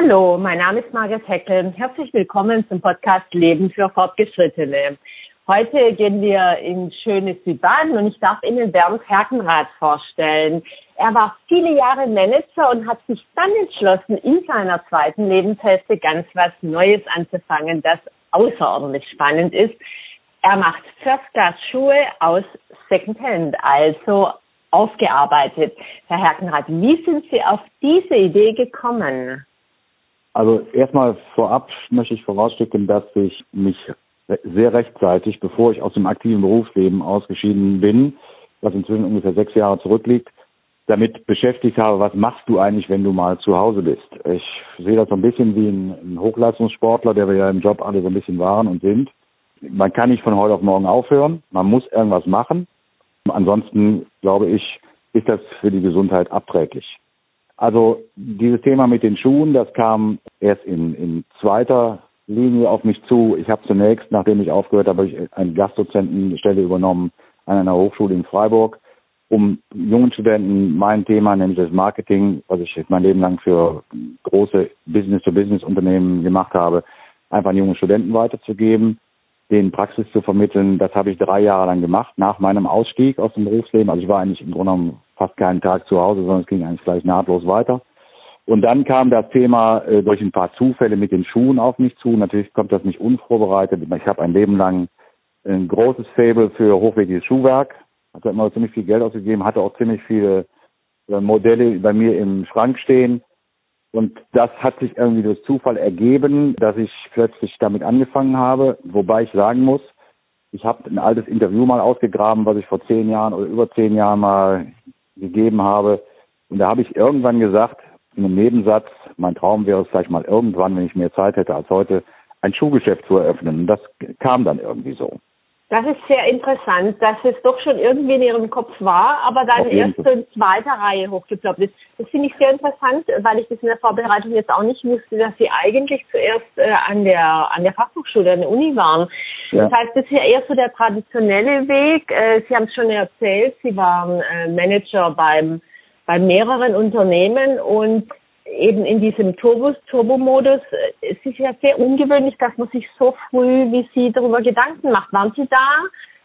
Hallo, mein Name ist Margaret Heckel. Herzlich willkommen zum Podcast Leben für Fortgeschrittene. Heute gehen wir in schönes Südbaden und ich darf Ihnen Bernd Herkenrath vorstellen. Er war viele Jahre Manager und hat sich dann entschlossen, in seiner zweiten Lebenshälfte ganz was Neues anzufangen, das außerordentlich spannend ist. Er macht First Class Schuhe aus Secondhand, also aufgearbeitet. Herr Herkenrath, wie sind Sie auf diese Idee gekommen? Also erstmal vorab möchte ich vorausschicken, dass ich mich sehr rechtzeitig, bevor ich aus dem aktiven Berufsleben ausgeschieden bin, was inzwischen ungefähr sechs Jahre zurückliegt, damit beschäftigt habe, was machst du eigentlich, wenn du mal zu Hause bist. Ich sehe das so ein bisschen wie ein, Hochleistungssportler, der wir ja im Job alle so ein bisschen waren und sind. Man kann nicht von heute auf morgen aufhören, man muss irgendwas machen. Ansonsten, glaube ich, ist das für die Gesundheit abträglich. Also dieses Thema mit den Schuhen, das kam erst in, in zweiter Linie auf mich zu. Ich habe zunächst, nachdem ich aufgehört habe, ich eine Gastdozentenstelle übernommen an einer Hochschule in Freiburg, um jungen Studenten mein Thema, nämlich das Marketing, was ich mein Leben lang für große Business-to-Business-Unternehmen gemacht habe, einfach an jungen Studenten weiterzugeben, den Praxis zu vermitteln. Das habe ich drei Jahre lang gemacht, nach meinem Ausstieg aus dem Berufsleben. Also ich war eigentlich im Grunde genommen fast keinen Tag zu Hause, sondern es ging eigentlich gleich nahtlos weiter. Und dann kam das Thema äh, durch ein paar Zufälle mit den Schuhen auf mich zu. Natürlich kommt das nicht unvorbereitet. Ich habe ein Leben lang ein großes Faible für hochwertiges Schuhwerk. Hatte immer ziemlich viel Geld ausgegeben, hatte auch ziemlich viele äh, Modelle bei mir im Schrank stehen. Und das hat sich irgendwie durch Zufall ergeben, dass ich plötzlich damit angefangen habe. Wobei ich sagen muss, ich habe ein altes Interview mal ausgegraben, was ich vor zehn Jahren oder über zehn Jahren mal gegeben habe. Und da habe ich irgendwann gesagt, in einem Nebensatz, mein Traum wäre es vielleicht mal irgendwann, wenn ich mehr Zeit hätte als heute, ein Schuhgeschäft zu eröffnen. Und das kam dann irgendwie so. Das ist sehr interessant, dass es doch schon irgendwie in Ihrem Kopf war, aber dann erst so in zweiter Reihe hochgeploppt ist. Das finde ich sehr interessant, weil ich das in der Vorbereitung jetzt auch nicht wusste, dass Sie eigentlich zuerst äh, an der an der Fachhochschule, an der Uni waren. Ja. Das heißt, das ist ja eher so der traditionelle Weg. Äh, Sie haben es schon erzählt, Sie waren äh, Manager beim bei mehreren Unternehmen und eben in diesem Turbos, Turbo-Modus, äh, es ist ja sehr ungewöhnlich, dass man sich so früh wie Sie darüber Gedanken macht. Waren Sie da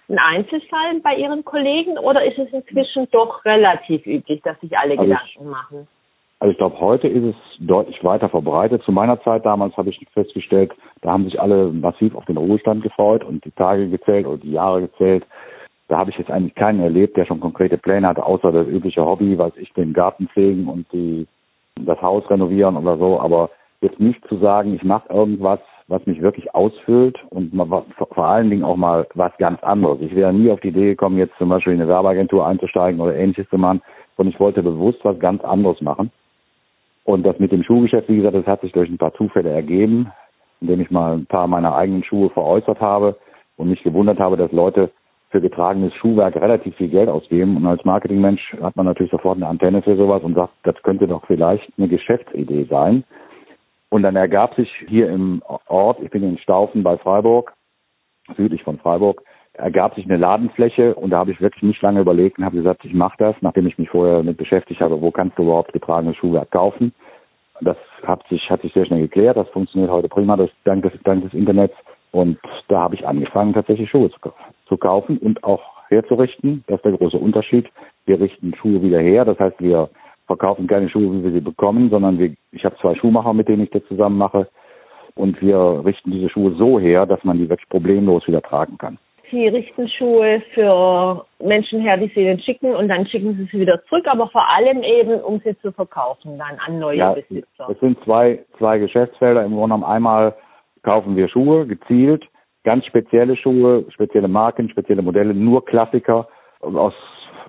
ein Einzelfall bei Ihren Kollegen oder ist es inzwischen doch relativ üblich, dass sich alle also Gedanken ich, machen? Also ich glaube, heute ist es deutlich weiter verbreitet. Zu meiner Zeit damals habe ich festgestellt, da haben sich alle massiv auf den Ruhestand gefreut und die Tage gezählt oder die Jahre gezählt. Da habe ich jetzt eigentlich keinen erlebt, der schon konkrete Pläne hatte, außer das übliche Hobby, was ich den Garten pflegen und die das Haus renovieren oder so, aber jetzt nicht zu sagen, ich mache irgendwas, was mich wirklich ausfüllt und vor allen Dingen auch mal was ganz anderes. Ich wäre nie auf die Idee gekommen, jetzt zum Beispiel in eine Werbeagentur einzusteigen oder ähnliches zu machen, sondern ich wollte bewusst was ganz anderes machen. Und das mit dem Schuhgeschäft, wie gesagt, das hat sich durch ein paar Zufälle ergeben, indem ich mal ein paar meiner eigenen Schuhe veräußert habe und mich gewundert habe, dass Leute für getragenes Schuhwerk relativ viel Geld ausgeben. Und als Marketingmensch hat man natürlich sofort eine Antenne für sowas und sagt, das könnte doch vielleicht eine Geschäftsidee sein. Und dann ergab sich hier im Ort, ich bin in Staufen bei Freiburg, südlich von Freiburg, ergab sich eine Ladenfläche und da habe ich wirklich nicht lange überlegt und habe gesagt, ich mache das, nachdem ich mich vorher mit beschäftigt habe, wo kannst du überhaupt getragenes Schuhwerk kaufen. Das hat sich, hat sich sehr schnell geklärt, das funktioniert heute prima durch, dank, des, dank des Internets. Und da habe ich angefangen, tatsächlich Schuhe zu, zu kaufen und auch herzurichten. Das ist der große Unterschied. Wir richten Schuhe wieder her. Das heißt, wir verkaufen keine Schuhe, wie wir sie bekommen, sondern wir, ich habe zwei Schuhmacher, mit denen ich das zusammen mache. Und wir richten diese Schuhe so her, dass man die wirklich problemlos wieder tragen kann. Sie richten Schuhe für Menschen her, die sie ihnen schicken und dann schicken sie sie wieder zurück, aber vor allem eben, um sie zu verkaufen, dann an neue ja, Besitzer. Es sind zwei, zwei Geschäftsfelder. Im Grunde genommen einmal kaufen wir Schuhe gezielt, ganz spezielle Schuhe, spezielle Marken, spezielle Modelle, nur Klassiker aus,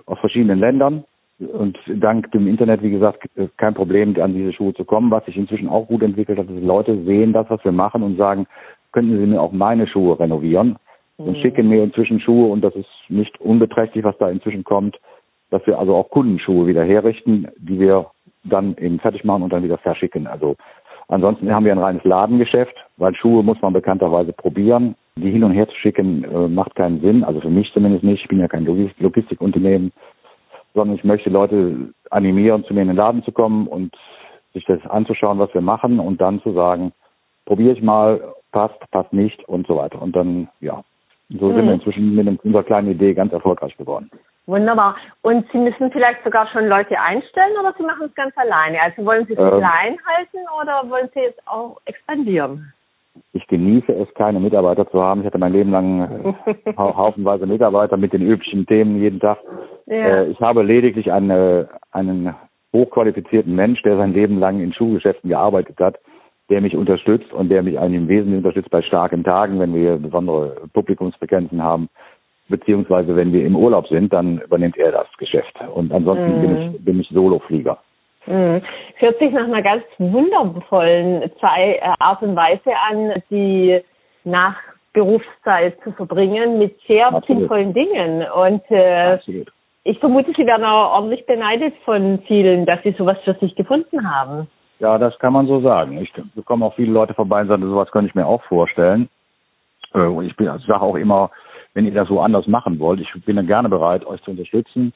aus verschiedenen Ländern. Und dank dem Internet, wie gesagt, kein Problem, an diese Schuhe zu kommen. Was sich inzwischen auch gut entwickelt hat, ist, Leute sehen das, was wir machen und sagen, könnten Sie mir auch meine Schuhe renovieren? Und mhm. schicken mir inzwischen Schuhe und das ist nicht unbeträchtlich, was da inzwischen kommt, dass wir also auch Kundenschuhe wieder herrichten, die wir dann eben fertig machen und dann wieder verschicken. Also Ansonsten haben wir ein reines Ladengeschäft, weil Schuhe muss man bekannterweise probieren. Die hin und her zu schicken äh, macht keinen Sinn, also für mich zumindest nicht. Ich bin ja kein Logistikunternehmen, sondern ich möchte Leute animieren, zu mir in den Laden zu kommen und sich das anzuschauen, was wir machen und dann zu sagen, probiere ich mal, passt, passt nicht und so weiter. Und dann, ja, so mhm. sind wir inzwischen mit unserer kleinen Idee ganz erfolgreich geworden. Wunderbar. Und Sie müssen vielleicht sogar schon Leute einstellen oder Sie machen es ganz alleine? Also wollen Sie es ähm, klein halten oder wollen Sie jetzt auch expandieren? Ich genieße es, keine Mitarbeiter zu haben. Ich hatte mein Leben lang äh, haufenweise Mitarbeiter mit den üblichen Themen jeden Tag. Ja. Äh, ich habe lediglich eine, einen hochqualifizierten Mensch, der sein Leben lang in Schuhgeschäften gearbeitet hat, der mich unterstützt und der mich eigentlich im Wesentlichen unterstützt bei starken Tagen, wenn wir besondere Publikumsfrequenzen haben, beziehungsweise wenn wir im Urlaub sind, dann übernimmt er das Geschäft. Und ansonsten mm. bin ich, bin ich Soloflieger. Mhm. Hört sich nach einer ganz wundervollen äh, Art und Weise an, die nach Berufszeit zu verbringen mit sehr Absolut. sinnvollen Dingen. Und äh, ich vermute, Sie werden auch ordentlich beneidet von vielen, dass Sie sowas für sich gefunden haben. Ja, das kann man so sagen. Ich bekomme auch viele Leute vorbei und sagen, sowas könnte ich mir auch vorstellen. Äh, ich, bin, ich sage auch immer, wenn ihr das so anders machen wollt, ich bin dann gerne bereit, euch zu unterstützen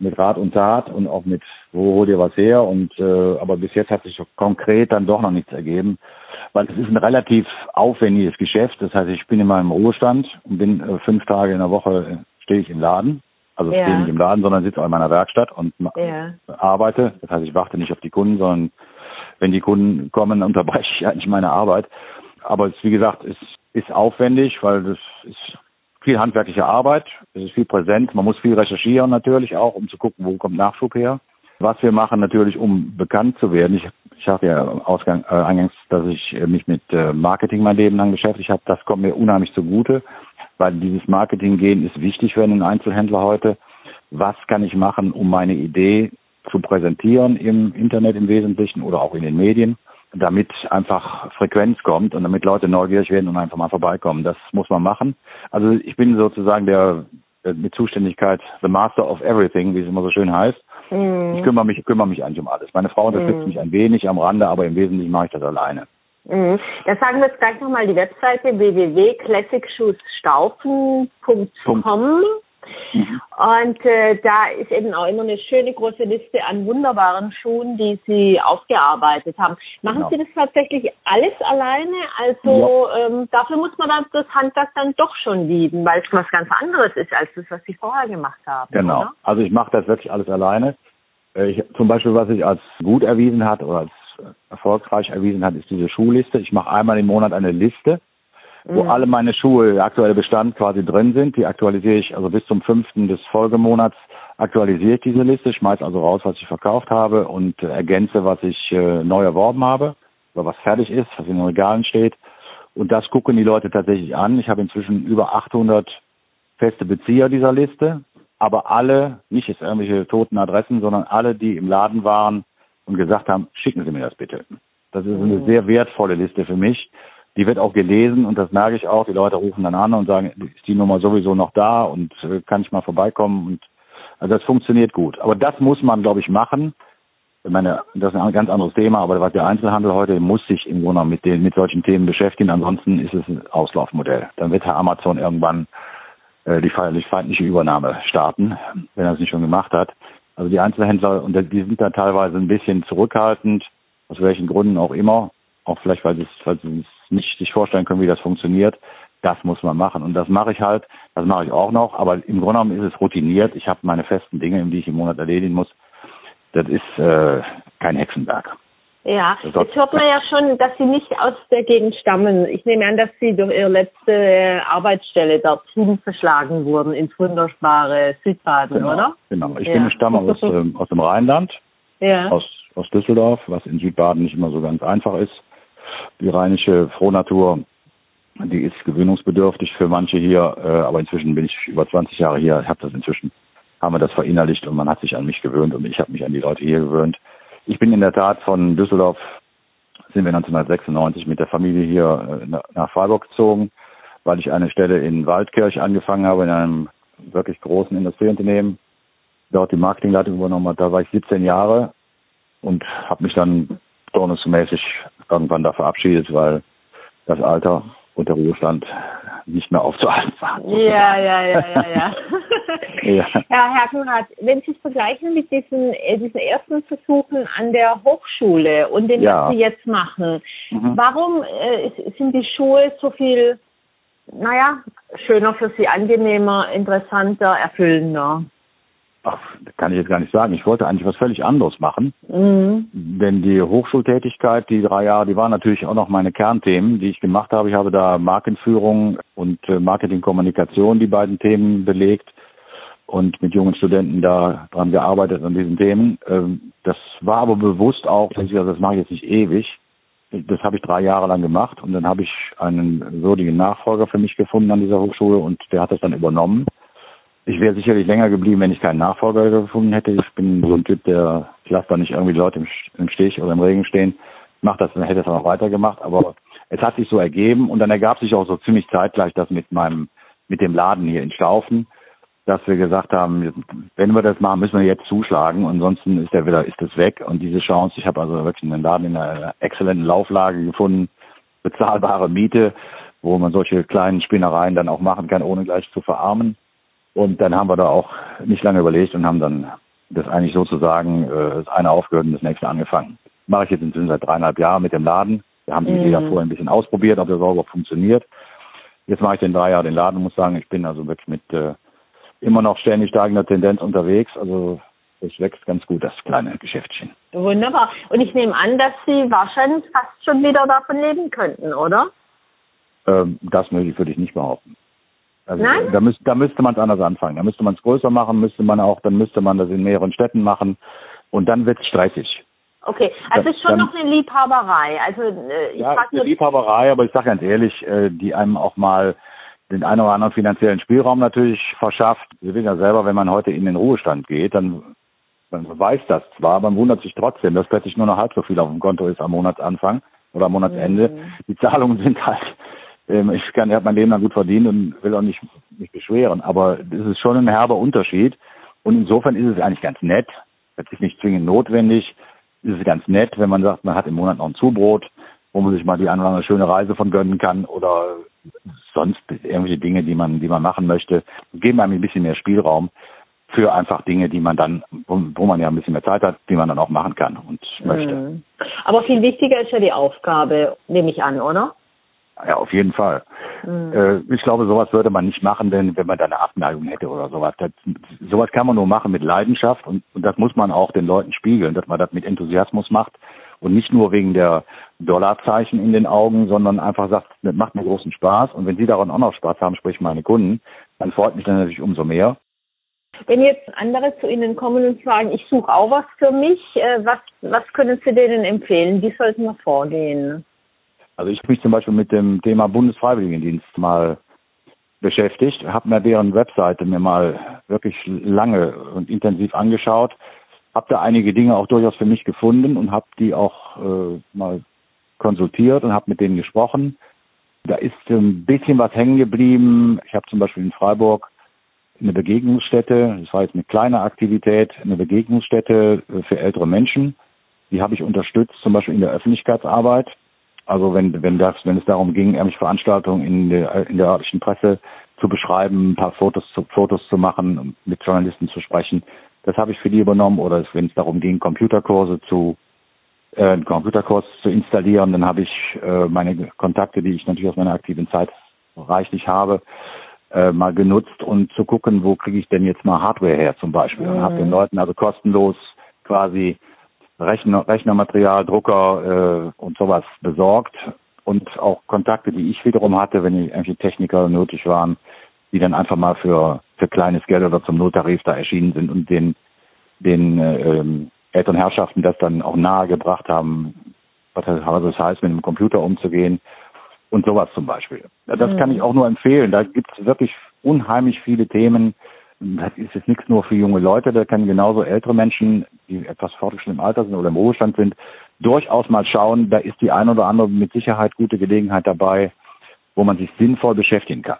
mit Rat und Tat und auch mit, wo holt ihr was her? Und äh, aber bis jetzt hat sich konkret dann doch noch nichts ergeben, weil es ist ein relativ aufwendiges Geschäft. Das heißt, ich bin in meinem Ruhestand und bin äh, fünf Tage in der Woche äh, stehe ich im Laden. Also ja. stehe nicht im Laden, sondern sitze auch in meiner Werkstatt und ja. arbeite. Das heißt, ich warte nicht auf die Kunden, sondern wenn die Kunden kommen, unterbreche ich eigentlich meine Arbeit. Aber es, wie gesagt, es ist aufwendig, weil das ist viel handwerkliche Arbeit, es ist viel präsent, man muss viel recherchieren natürlich auch, um zu gucken, wo kommt Nachschub her. Was wir machen natürlich, um bekannt zu werden. Ich, ich habe ja Ausgang, äh, eingangs, dass ich äh, mich mit äh, Marketing mein Leben lang beschäftigt habe. Das kommt mir unheimlich zugute, weil dieses Marketing-Gehen ist wichtig für einen Einzelhändler heute. Was kann ich machen, um meine Idee zu präsentieren im Internet im Wesentlichen oder auch in den Medien? Damit einfach Frequenz kommt und damit Leute neugierig werden und einfach mal vorbeikommen. Das muss man machen. Also ich bin sozusagen der mit Zuständigkeit the master of everything, wie es immer so schön heißt. Mm. Ich kümmere mich, kümmere mich eigentlich um alles. Meine Frau unterstützt mm. mich ein wenig am Rande, aber im Wesentlichen mache ich das alleine. Mm. Dann sagen wir jetzt gleich nochmal die Webseite www.classicshoesstaufen.com. Mhm. Und äh, da ist eben auch immer eine schöne große Liste an wunderbaren Schuhen, die Sie aufgearbeitet haben. Machen genau. Sie das tatsächlich alles alleine? Also ja. ähm, dafür muss man dann das Handwerk dann doch schon lieben, weil es was ganz anderes ist als das, was Sie vorher gemacht haben. Genau. Oder? Also ich mache das wirklich alles alleine. Äh, ich, zum Beispiel, was sich als gut erwiesen hat oder als erfolgreich erwiesen hat, ist diese Schuhliste. Ich mache einmal im Monat eine Liste wo mhm. alle meine Schuhe, der aktuelle Bestand quasi drin sind. Die aktualisiere ich also bis zum fünften des Folgemonats aktualisiere ich diese Liste, schmeiße also raus, was ich verkauft habe und äh, ergänze, was ich äh, neu erworben habe oder was fertig ist, was in den Regalen steht. Und das gucken die Leute tatsächlich an. Ich habe inzwischen über 800 feste Bezieher dieser Liste, aber alle, nicht jetzt irgendwelche toten Adressen, sondern alle, die im Laden waren und gesagt haben, schicken Sie mir das bitte. Das ist eine mhm. sehr wertvolle Liste für mich, die wird auch gelesen und das merke ich auch. Die Leute rufen dann an und sagen, ist die Nummer sowieso noch da und äh, kann ich mal vorbeikommen und also das funktioniert gut. Aber das muss man, glaube ich, machen. Ich meine, das ist ein ganz anderes Thema, aber was der Einzelhandel heute muss sich im Grunde mit den, mit solchen Themen beschäftigen. Ansonsten ist es ein Auslaufmodell. Dann wird Herr Amazon irgendwann äh, die feindliche Übernahme starten, wenn er es nicht schon gemacht hat. Also die Einzelhändler, und die sind da teilweise ein bisschen zurückhaltend, aus welchen Gründen auch immer. Auch vielleicht, weil es, weil sie es nicht sich vorstellen können, wie das funktioniert. Das muss man machen. Und das mache ich halt, das mache ich auch noch, aber im Grunde genommen ist es routiniert. Ich habe meine festen Dinge, die ich im Monat erledigen muss. Das ist äh, kein Hexenwerk. Ja, jetzt hört man ja schon, dass Sie nicht aus der Gegend stammen. Ich nehme an, dass Sie durch Ihre letzte Arbeitsstelle dorthin verschlagen wurden, ins wunderbare Südbaden, genau, oder? Genau, ich ja. bin stamme aus, ähm, aus dem Rheinland, ja. aus, aus Düsseldorf, was in Südbaden nicht immer so ganz einfach ist. Die rheinische Frohnatur, die ist gewöhnungsbedürftig für manche hier, äh, aber inzwischen bin ich über 20 Jahre hier, habe das inzwischen, haben wir das verinnerlicht und man hat sich an mich gewöhnt und ich habe mich an die Leute hier gewöhnt. Ich bin in der Tat von Düsseldorf, sind wir 1996 mit der Familie hier äh, nach Freiburg gezogen, weil ich eine Stelle in Waldkirch angefangen habe, in einem wirklich großen Industrieunternehmen, dort die Marketingleitung übernommen hat. Da war ich 17 Jahre und habe mich dann turnusmäßig irgendwann da verabschiedet, weil das Alter und der Ruhestand nicht mehr aufzuhalten waren. Ja, ja, ja, ja, ja. ja. Herr Herkenrath, wenn Sie es vergleichen mit diesen, äh, diesen ersten Versuchen an der Hochschule und den, ja. was Sie jetzt machen, mhm. warum äh, sind die Schuhe so viel, naja, schöner für Sie, angenehmer, interessanter, erfüllender? Ach, kann ich jetzt gar nicht sagen. Ich wollte eigentlich was völlig anderes machen. Mhm. Denn die Hochschultätigkeit, die drei Jahre, die waren natürlich auch noch meine Kernthemen, die ich gemacht habe. Ich habe da Markenführung und äh, Marketingkommunikation, die beiden Themen belegt und mit jungen Studenten da dran gearbeitet an diesen Themen. Ähm, das war aber bewusst auch, dass ich, also das mache ich jetzt nicht ewig. Das habe ich drei Jahre lang gemacht und dann habe ich einen würdigen Nachfolger für mich gefunden an dieser Hochschule und der hat das dann übernommen. Ich wäre sicherlich länger geblieben, wenn ich keinen Nachfolger gefunden hätte. Ich bin so ein Typ, der, ich lasse da nicht irgendwie Leute im, Stich oder im Regen stehen. Macht das, dann hätte es auch weitergemacht. Aber es hat sich so ergeben und dann ergab sich auch so ziemlich zeitgleich das mit meinem, mit dem Laden hier in Staufen, dass wir gesagt haben, wenn wir das machen, müssen wir jetzt zuschlagen. Ansonsten ist der wieder, ist es weg. Und diese Chance, ich habe also wirklich einen Laden in einer exzellenten Lauflage gefunden, bezahlbare Miete, wo man solche kleinen Spinnereien dann auch machen kann, ohne gleich zu verarmen. Und dann haben wir da auch nicht lange überlegt und haben dann das eigentlich sozusagen äh, das eine aufgehört und das nächste angefangen. Mache ich jetzt inzwischen seit dreieinhalb Jahren mit dem Laden. Wir haben die Idee mhm. vorher ein bisschen ausprobiert, ob das sauber funktioniert. Jetzt mache ich den drei Jahre den Laden und muss sagen, ich bin also wirklich mit äh, immer noch ständig steigender Tendenz unterwegs. Also es wächst ganz gut, das kleine Geschäftchen. Wunderbar. Und ich nehme an, dass Sie wahrscheinlich fast schon wieder davon leben könnten, oder? Ähm, das würde ich nicht behaupten. Also Nein? da, müß, da müsste man es anders anfangen. Da müsste man es größer machen, müsste man auch, dann müsste man das in mehreren Städten machen und dann wird es stressig. Okay, also es ist schon dann, noch eine Liebhaberei. Also äh, ich ja, eine Liebhaberei, aber ich sage ganz ehrlich, äh, die einem auch mal den einen oder anderen finanziellen Spielraum natürlich verschafft. Sie wissen ja selber, wenn man heute in den Ruhestand geht, dann man weiß das zwar, man wundert sich trotzdem, dass plötzlich nur noch halb so viel auf dem Konto ist am Monatsanfang oder am Monatsende. Mhm. Die Zahlungen sind halt ich kann, er hat mein Leben lang gut verdient und will auch nicht mich beschweren. Aber das ist schon ein herber Unterschied. Und insofern ist es eigentlich ganz nett. Das ist nicht zwingend notwendig. Es ist ganz nett, wenn man sagt, man hat im Monat noch ein Zubrot, wo man sich mal die eine andere schöne Reise von gönnen kann oder sonst irgendwelche Dinge, die man, die man machen möchte. Geben einem ein bisschen mehr Spielraum für einfach Dinge, die man dann, wo, wo, man ja ein bisschen mehr Zeit hat, die man dann auch machen kann und möchte. Mhm. Aber viel wichtiger ist ja die Aufgabe, nehme ich an, oder? Ja, auf jeden Fall. Mhm. Äh, ich glaube, sowas würde man nicht machen, denn wenn man da eine Abneigung hätte oder sowas. Das, sowas kann man nur machen mit Leidenschaft und, und das muss man auch den Leuten spiegeln, dass man das mit Enthusiasmus macht und nicht nur wegen der Dollarzeichen in den Augen, sondern einfach sagt, das macht mir großen Spaß und wenn Sie daran auch noch Spaß haben, sprich meine Kunden, dann freut mich dann natürlich umso mehr. Wenn jetzt andere zu Ihnen kommen und sagen, ich suche auch was für mich, äh, was, was können Sie denen empfehlen? Wie sollten wir vorgehen? Also ich habe mich zum Beispiel mit dem Thema Bundesfreiwilligendienst mal beschäftigt, habe mir deren Webseite mir mal wirklich lange und intensiv angeschaut, habe da einige Dinge auch durchaus für mich gefunden und habe die auch äh, mal konsultiert und habe mit denen gesprochen. Da ist ein bisschen was hängen geblieben. Ich habe zum Beispiel in Freiburg eine Begegnungsstätte, das war jetzt eine kleine Aktivität, eine Begegnungsstätte für ältere Menschen. Die habe ich unterstützt, zum Beispiel in der Öffentlichkeitsarbeit. Also wenn, wenn das, wenn es darum ging, irgendwelche Veranstaltungen in der, in der örtlichen Presse zu beschreiben, ein paar Fotos zu, Fotos zu machen, mit Journalisten zu sprechen, das habe ich für die übernommen. Oder wenn es darum ging, Computerkurse zu, äh, einen Computerkurs zu installieren, dann habe ich äh, meine Kontakte, die ich natürlich aus meiner aktiven Zeit reichlich habe, äh, mal genutzt und zu gucken, wo kriege ich denn jetzt mal Hardware her zum Beispiel. Mhm. Und habe den Leuten also kostenlos quasi Rechner, Rechnermaterial, Drucker äh, und sowas besorgt und auch Kontakte, die ich wiederum hatte, wenn irgendwelche Techniker nötig waren, die dann einfach mal für, für kleines Geld oder zum Nulltarif da erschienen sind und den, den äh, ähm, älteren Herrschaften das dann auch nahegebracht haben, was das heißt, mit einem Computer umzugehen und sowas zum Beispiel. Das mhm. kann ich auch nur empfehlen. Da gibt es wirklich unheimlich viele Themen, das ist jetzt nichts nur für junge Leute, da können genauso ältere Menschen, die etwas fortgeschritten im Alter sind oder im Ruhestand sind, durchaus mal schauen, da ist die ein oder andere mit Sicherheit gute Gelegenheit dabei, wo man sich sinnvoll beschäftigen kann.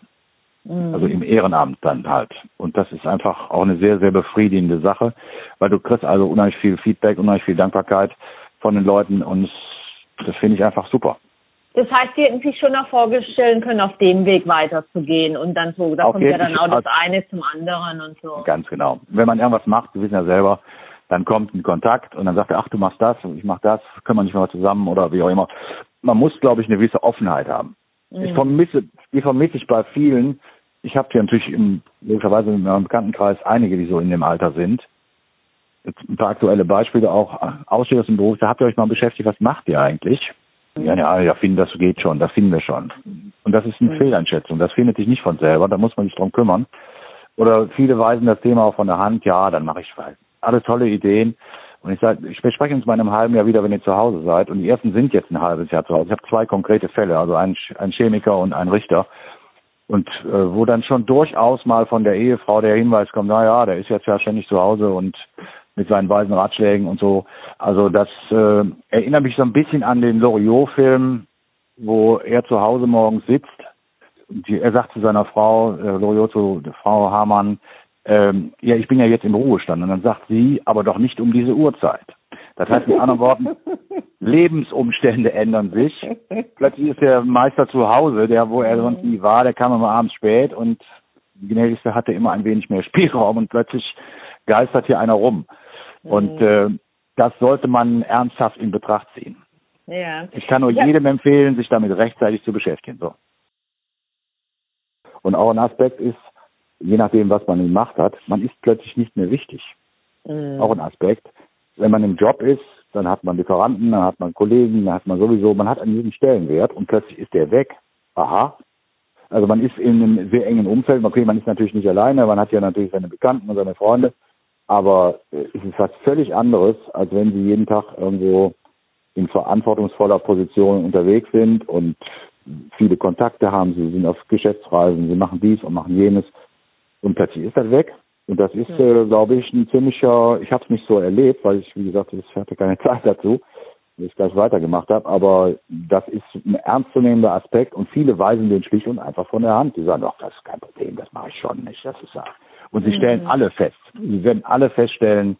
Mhm. Also im Ehrenamt dann halt. Und das ist einfach auch eine sehr, sehr befriedigende Sache, weil du kriegst also unheimlich viel Feedback, unheimlich viel Dankbarkeit von den Leuten und das finde ich einfach super. Das heißt, Sie hätten sich schon auch vorstellen können, auf dem Weg weiterzugehen und dann so, da Auf kommt ja dann auch das eine zum anderen und so. Ganz genau. Wenn man irgendwas macht, Sie wissen ja selber, dann kommt ein Kontakt und dann sagt er, ach, du machst das und ich mach das, können wir nicht mal zusammen oder wie auch immer. Man muss, glaube ich, eine gewisse Offenheit haben. Ich Mhm. vermisse, die vermisse ich bei vielen. Ich habe hier natürlich im, logischerweise in meinem Bekanntenkreis einige, die so in dem Alter sind. Jetzt ein paar aktuelle Beispiele auch. Aussteher aus dem Beruf, da habt ihr euch mal beschäftigt, was macht ihr eigentlich? Ja, ja, ja, finden, das geht schon, das finden wir schon. Und das ist eine Mhm. Fehleinschätzung. Das findet sich nicht von selber, da muss man sich drum kümmern. Oder viele weisen das Thema auch von der Hand, ja, dann mache ich was. Alle tolle Ideen. Und ich sage, ich bespreche uns mal in einem halben Jahr wieder, wenn ihr zu Hause seid. Und die ersten sind jetzt ein halbes Jahr zu Hause. Ich habe zwei konkrete Fälle, also ein, ein Chemiker und ein Richter. Und äh, wo dann schon durchaus mal von der Ehefrau der Hinweis kommt, na ja, der ist jetzt ja ständig zu Hause und mit seinen weisen Ratschlägen und so. Also das äh, erinnert mich so ein bisschen an den Loriot-Film, wo er zu Hause morgens sitzt. Und die, er sagt zu seiner Frau, äh, Loriot zu Frau Hamann, ähm, ja, ich bin ja jetzt im Ruhestand. Und dann sagt sie, aber doch nicht um diese Uhrzeit. Das heißt mit anderen Worten, Lebensumstände ändern sich. Plötzlich ist der Meister zu Hause, der, wo er sonst nie war, der kam immer abends spät und die Gnädigste hatte immer ein wenig mehr Spielraum und plötzlich geistert hier einer rum. Und äh, das sollte man ernsthaft in Betracht ziehen. Ja. Ich kann nur Ja. jedem empfehlen, sich damit rechtzeitig zu beschäftigen. So. Und auch ein Aspekt ist, je nachdem, was man gemacht hat, man ist plötzlich nicht mehr wichtig. Mhm. Auch ein Aspekt. Wenn man im Job ist, dann hat man Lieferanten, dann hat man Kollegen, dann hat man sowieso, man hat einen gewissen Stellenwert und plötzlich ist der weg. Aha. Also man ist in einem sehr engen Umfeld. Okay, man ist natürlich nicht alleine, man hat ja natürlich seine Bekannten und seine Freunde. Aber äh, es ist was völlig anderes, als wenn sie jeden Tag irgendwo in verantwortungsvoller Position unterwegs sind und viele Kontakte haben. Sie sind auf Geschäftsreisen, sie machen dies und machen jenes und plötzlich ist das weg. Und das ist, äh, glaube ich, ein ziemlicher, ich habe es nicht so erlebt, weil ich, wie gesagt, ich hatte keine Zeit dazu, weil ich gleich weitergemacht habe, aber das ist ein ernstzunehmender Aspekt und viele weisen den schlicht und einfach von der Hand. Die sagen, doch, das ist kein Problem, das mache ich schon nicht, das ist ja. Und sie stellen alle fest, sie werden alle feststellen,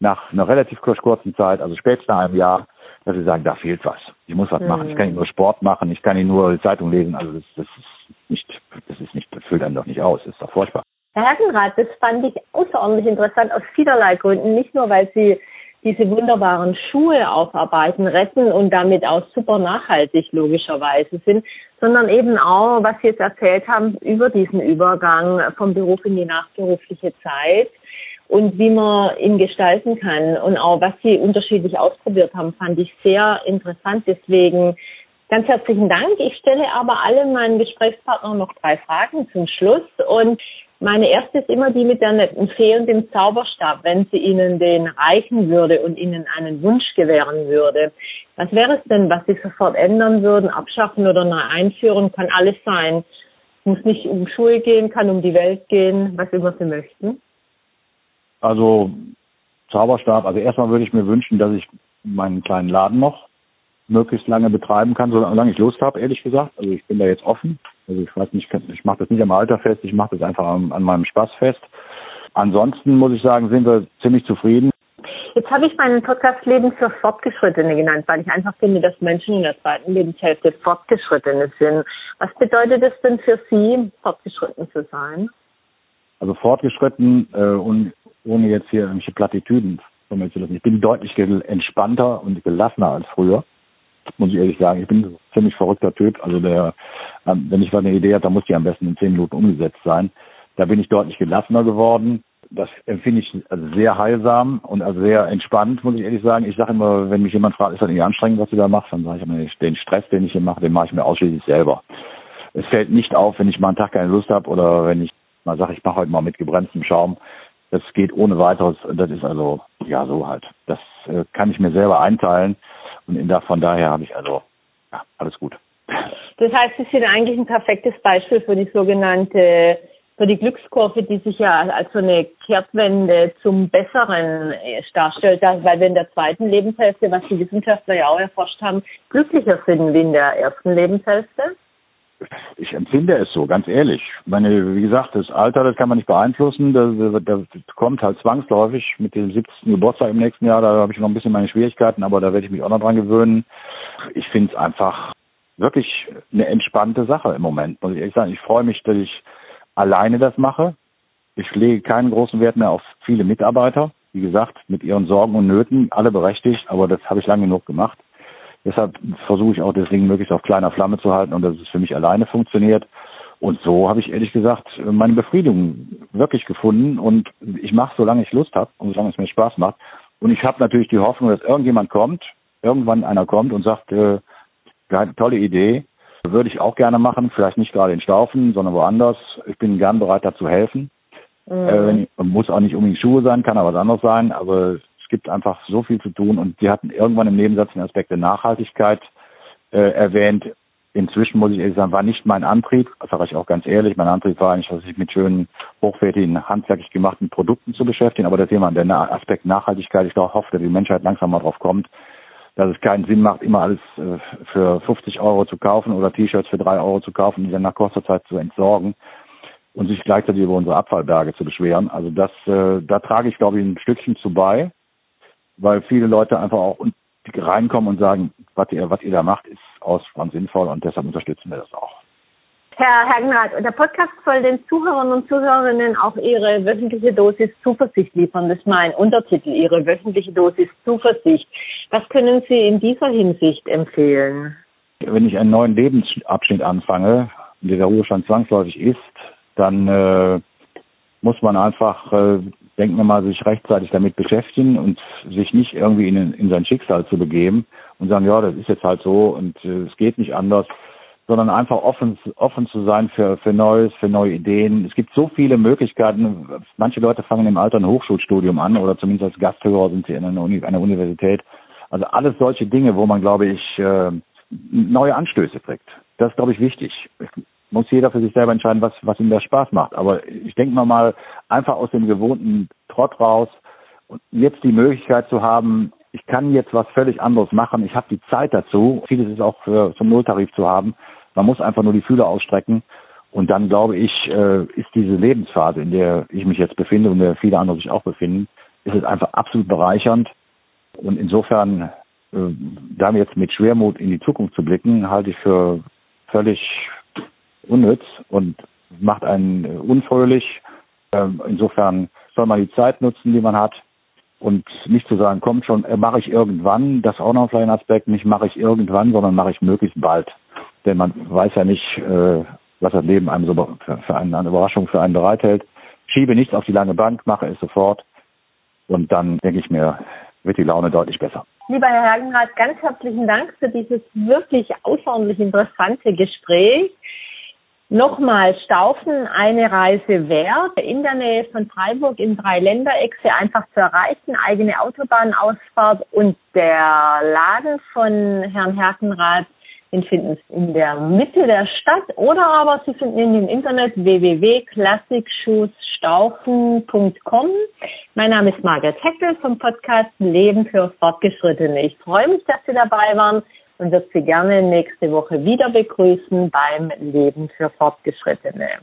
nach einer relativ kurz- kurzen Zeit, also spätestens nach einem Jahr, dass sie sagen, da fehlt was. Ich muss was machen. Ich kann nicht nur Sport machen, ich kann nicht nur Zeitung lesen. Also das, das ist nicht, das ist nicht, das füllt einen doch nicht aus. Das ist doch furchtbar. Herr Herrenrath, das fand ich außerordentlich interessant aus vielerlei Gründen. Nicht nur, weil Sie diese wunderbaren Schuhe aufarbeiten, retten und damit auch super nachhaltig logischerweise sind, sondern eben auch, was Sie jetzt erzählt haben über diesen Übergang vom Beruf in die nachberufliche Zeit und wie man ihn gestalten kann und auch was Sie unterschiedlich ausprobiert haben, fand ich sehr interessant. Deswegen ganz herzlichen Dank. Ich stelle aber allen meinen Gesprächspartnern noch drei Fragen zum Schluss und meine erste ist immer die mit der netten Fee und dem Zauberstab, wenn sie Ihnen den reichen würde und Ihnen einen Wunsch gewähren würde. Was wäre es denn, was Sie sofort ändern würden, abschaffen oder neu einführen? Kann alles sein. Muss nicht um Schuhe gehen, kann um die Welt gehen, was immer Sie möchten. Also Zauberstab, also erstmal würde ich mir wünschen, dass ich meinen kleinen Laden noch möglichst lange betreiben kann, solange ich Lust habe, ehrlich gesagt. Also ich bin da jetzt offen. Also ich weiß nicht, ich mache das nicht am Alter fest, ich mache das einfach an, an meinem Spaß fest. Ansonsten muss ich sagen, sind wir ziemlich zufrieden. Jetzt habe ich meinen Podcast Leben für Fortgeschrittene genannt, weil ich einfach finde, dass Menschen in der zweiten Lebenshälfte Fortgeschrittene sind. Was bedeutet es denn für Sie, fortgeschritten zu sein? Also fortgeschritten äh, und ohne jetzt hier irgendwelche Plattitüden von mir zu lassen. Ich bin deutlich entspannter und gelassener als früher, muss ich ehrlich sagen. Ich bin ein ziemlich verrückter Typ. Also der, ähm, wenn ich mal eine Idee habe, dann muss die am besten in zehn Minuten umgesetzt sein. Da bin ich deutlich gelassener geworden. Das empfinde ich sehr heilsam und sehr entspannt, muss ich ehrlich sagen. Ich sage immer, wenn mich jemand fragt, ist das nicht anstrengend, was du da machst, dann sage ich immer, den Stress, den ich hier mache, den mache ich mir ausschließlich selber. Es fällt nicht auf, wenn ich mal einen Tag keine Lust habe oder wenn ich mal sage, ich mache heute mal mit gebremstem Schaum. Das geht ohne weiteres. Das ist also, ja, so halt. Das äh, kann ich mir selber einteilen. Und in da, von daher habe ich also, ja, alles gut. Das heißt, Sie sind eigentlich ein perfektes Beispiel für die sogenannte, für die Glückskurve, die sich ja als so eine Kehrtwende zum Besseren äh, darstellt, da- weil wir in der zweiten Lebenshälfte, was die Wissenschaftler ja auch erforscht haben, glücklicher sind wie in der ersten Lebenshälfte. Ich empfinde es so, ganz ehrlich. Ich meine, wie gesagt, das Alter, das kann man nicht beeinflussen. Das, das kommt halt zwangsläufig mit dem 70. Geburtstag im nächsten Jahr. Da habe ich noch ein bisschen meine Schwierigkeiten, aber da werde ich mich auch noch dran gewöhnen. Ich finde es einfach wirklich eine entspannte Sache im Moment, muss ich ehrlich sagen. Ich freue mich, dass ich alleine das mache. Ich lege keinen großen Wert mehr auf viele Mitarbeiter. Wie gesagt, mit ihren Sorgen und Nöten, alle berechtigt, aber das habe ich lange genug gemacht. Deshalb versuche ich auch das Ding möglichst auf kleiner Flamme zu halten und dass es für mich alleine funktioniert. Und so habe ich ehrlich gesagt meine Befriedigung wirklich gefunden und ich mache, solange ich Lust habe und solange es mir Spaß macht. Und ich habe natürlich die Hoffnung, dass irgendjemand kommt, irgendwann einer kommt und sagt, äh, tolle Idee, würde ich auch gerne machen, vielleicht nicht gerade in Staufen, sondern woanders. Ich bin gern bereit, da zu helfen. Mhm. Äh, muss auch nicht unbedingt Schuhe sein, kann aber was anderes sein, aber es gibt einfach so viel zu tun und sie hatten irgendwann im Nebensatz den Aspekt der Nachhaltigkeit äh, erwähnt. Inzwischen muss ich ehrlich sagen, war nicht mein Antrieb, sage ich auch ganz ehrlich, mein Antrieb war eigentlich, sich mit schönen, hochwertigen, handwerklich gemachten Produkten zu beschäftigen, aber das Thema, der Aspekt Nachhaltigkeit, ich hoffe, dass die Menschheit langsam mal drauf kommt, dass es keinen Sinn macht, immer alles äh, für 50 Euro zu kaufen oder T-Shirts für drei Euro zu kaufen, die dann nach kurzer Zeit zu entsorgen und sich gleichzeitig über unsere Abfallberge zu beschweren. Also das, äh, da trage ich, glaube ich, ein Stückchen zu bei, weil viele Leute einfach auch reinkommen und sagen, was ihr, was ihr da macht, ist ausgesprochen sinnvoll und deshalb unterstützen wir das auch. Herr Hergenrath, der Podcast soll den Zuhörern und Zuhörerinnen auch ihre wöchentliche Dosis Zuversicht liefern. Das ist mein Untertitel, ihre wöchentliche Dosis Zuversicht. Was können Sie in dieser Hinsicht empfehlen? Wenn ich einen neuen Lebensabschnitt anfange, der der Ruhestand zwangsläufig ist, dann äh, muss man einfach, äh, denken wir mal, sich rechtzeitig damit beschäftigen und sich nicht irgendwie in, in sein Schicksal zu begeben und sagen, ja, das ist jetzt halt so und äh, es geht nicht anders, sondern einfach offen, offen zu sein für, für Neues, für neue Ideen. Es gibt so viele Möglichkeiten. Manche Leute fangen im Alter ein Hochschulstudium an oder zumindest als Gasthörer sind sie in einer, Uni, einer Universität. Also alles solche Dinge, wo man, glaube ich, äh, neue Anstöße kriegt. Das ist, glaube ich, wichtig muss jeder für sich selber entscheiden, was, was ihm da Spaß macht. Aber ich denke mal, mal einfach aus dem gewohnten Trott raus und jetzt die Möglichkeit zu haben, ich kann jetzt was völlig anderes machen, ich habe die Zeit dazu. Vieles ist auch für, zum Nulltarif zu haben. Man muss einfach nur die Fühler ausstrecken. Und dann glaube ich, äh, ist diese Lebensphase, in der ich mich jetzt befinde und in der viele andere sich auch befinden, ist es einfach absolut bereichernd. Und insofern, äh, da jetzt mit Schwermut in die Zukunft zu blicken, halte ich für völlig unnütz und macht einen äh, unfröhlich. Ähm, insofern soll man die Zeit nutzen, die man hat und nicht zu sagen, kommt schon, äh, mache ich irgendwann, das auch noch ein Aspekt, nicht mache ich irgendwann, sondern mache ich möglichst bald. Denn man weiß ja nicht, äh, was das Leben einem so für einen, eine Überraschung für einen bereithält. Schiebe nichts auf die lange Bank, mache es sofort und dann denke ich mir, wird die Laune deutlich besser. Lieber Herr Hergenrath, ganz herzlichen Dank für dieses wirklich außerordentlich interessante Gespräch. Nochmal Staufen eine Reise wert, in der Nähe von Freiburg im Dreiländereck sehr einfach zu erreichen, eigene Autobahnausfahrt und der Laden von Herrn Herkenrath, den finden Sie in der Mitte der Stadt oder aber Sie finden ihn im Internet www.klassikschussstaufen.com. Mein Name ist Margaret Heckel vom Podcast Leben für Fortgeschrittene. Ich freue mich, dass Sie dabei waren und würde Sie gerne nächste Woche wieder begrüßen beim Leben für Fortgeschrittene.